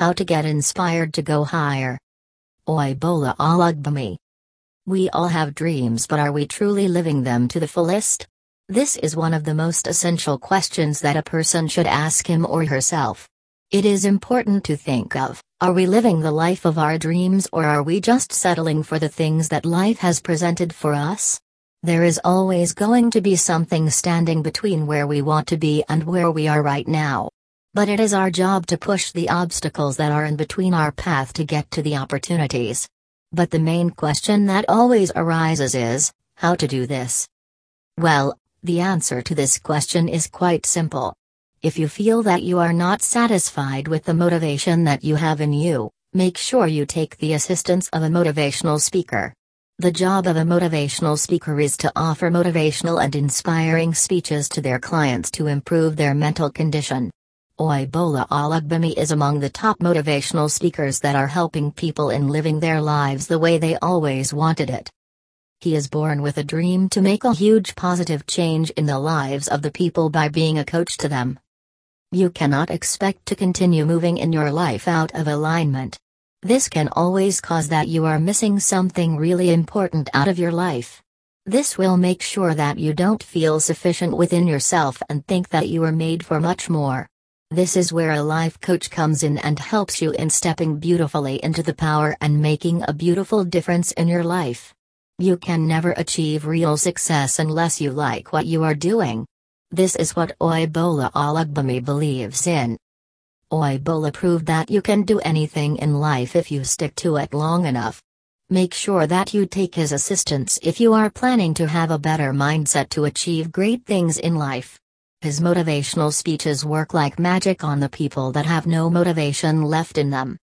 How to get inspired to go higher. Oyebola Olugbemi. We all have dreams, but are we truly living them to the fullest? This is one of the most essential questions that a person should ask him or herself. It is important to think of are we living the life of our dreams or are we just settling for the things that life has presented for us? There is always going to be something standing between where we want to be and where we are right now. But it is our job to push the obstacles that are in between our path to get to the opportunities. But the main question that always arises is how to do this? Well, the answer to this question is quite simple. If you feel that you are not satisfied with the motivation that you have in you, make sure you take the assistance of a motivational speaker. The job of a motivational speaker is to offer motivational and inspiring speeches to their clients to improve their mental condition. Oyebola Olugbemi is among the top motivational speakers that are helping people in living their lives the way they always wanted it. He is born with a dream to make a huge positive change in the lives of the people by being a coach to them. You cannot expect to continue moving in your life out of alignment. This can always cause that you are missing something really important out of your life. This will make sure that you don't feel sufficient within yourself and think that you are made for much more. This is where a life coach comes in and helps you in stepping beautifully into the power and making a beautiful difference in your life. You can never achieve real success unless you like what you are doing. This is what Oyebola Olugbemi believes in. Oyebola proved that you can do anything in life if you stick to it long enough. Make sure that you take his assistance if you are planning to have a better mindset to achieve great things in life. His motivational speeches work like magic on the people that have no motivation left in them.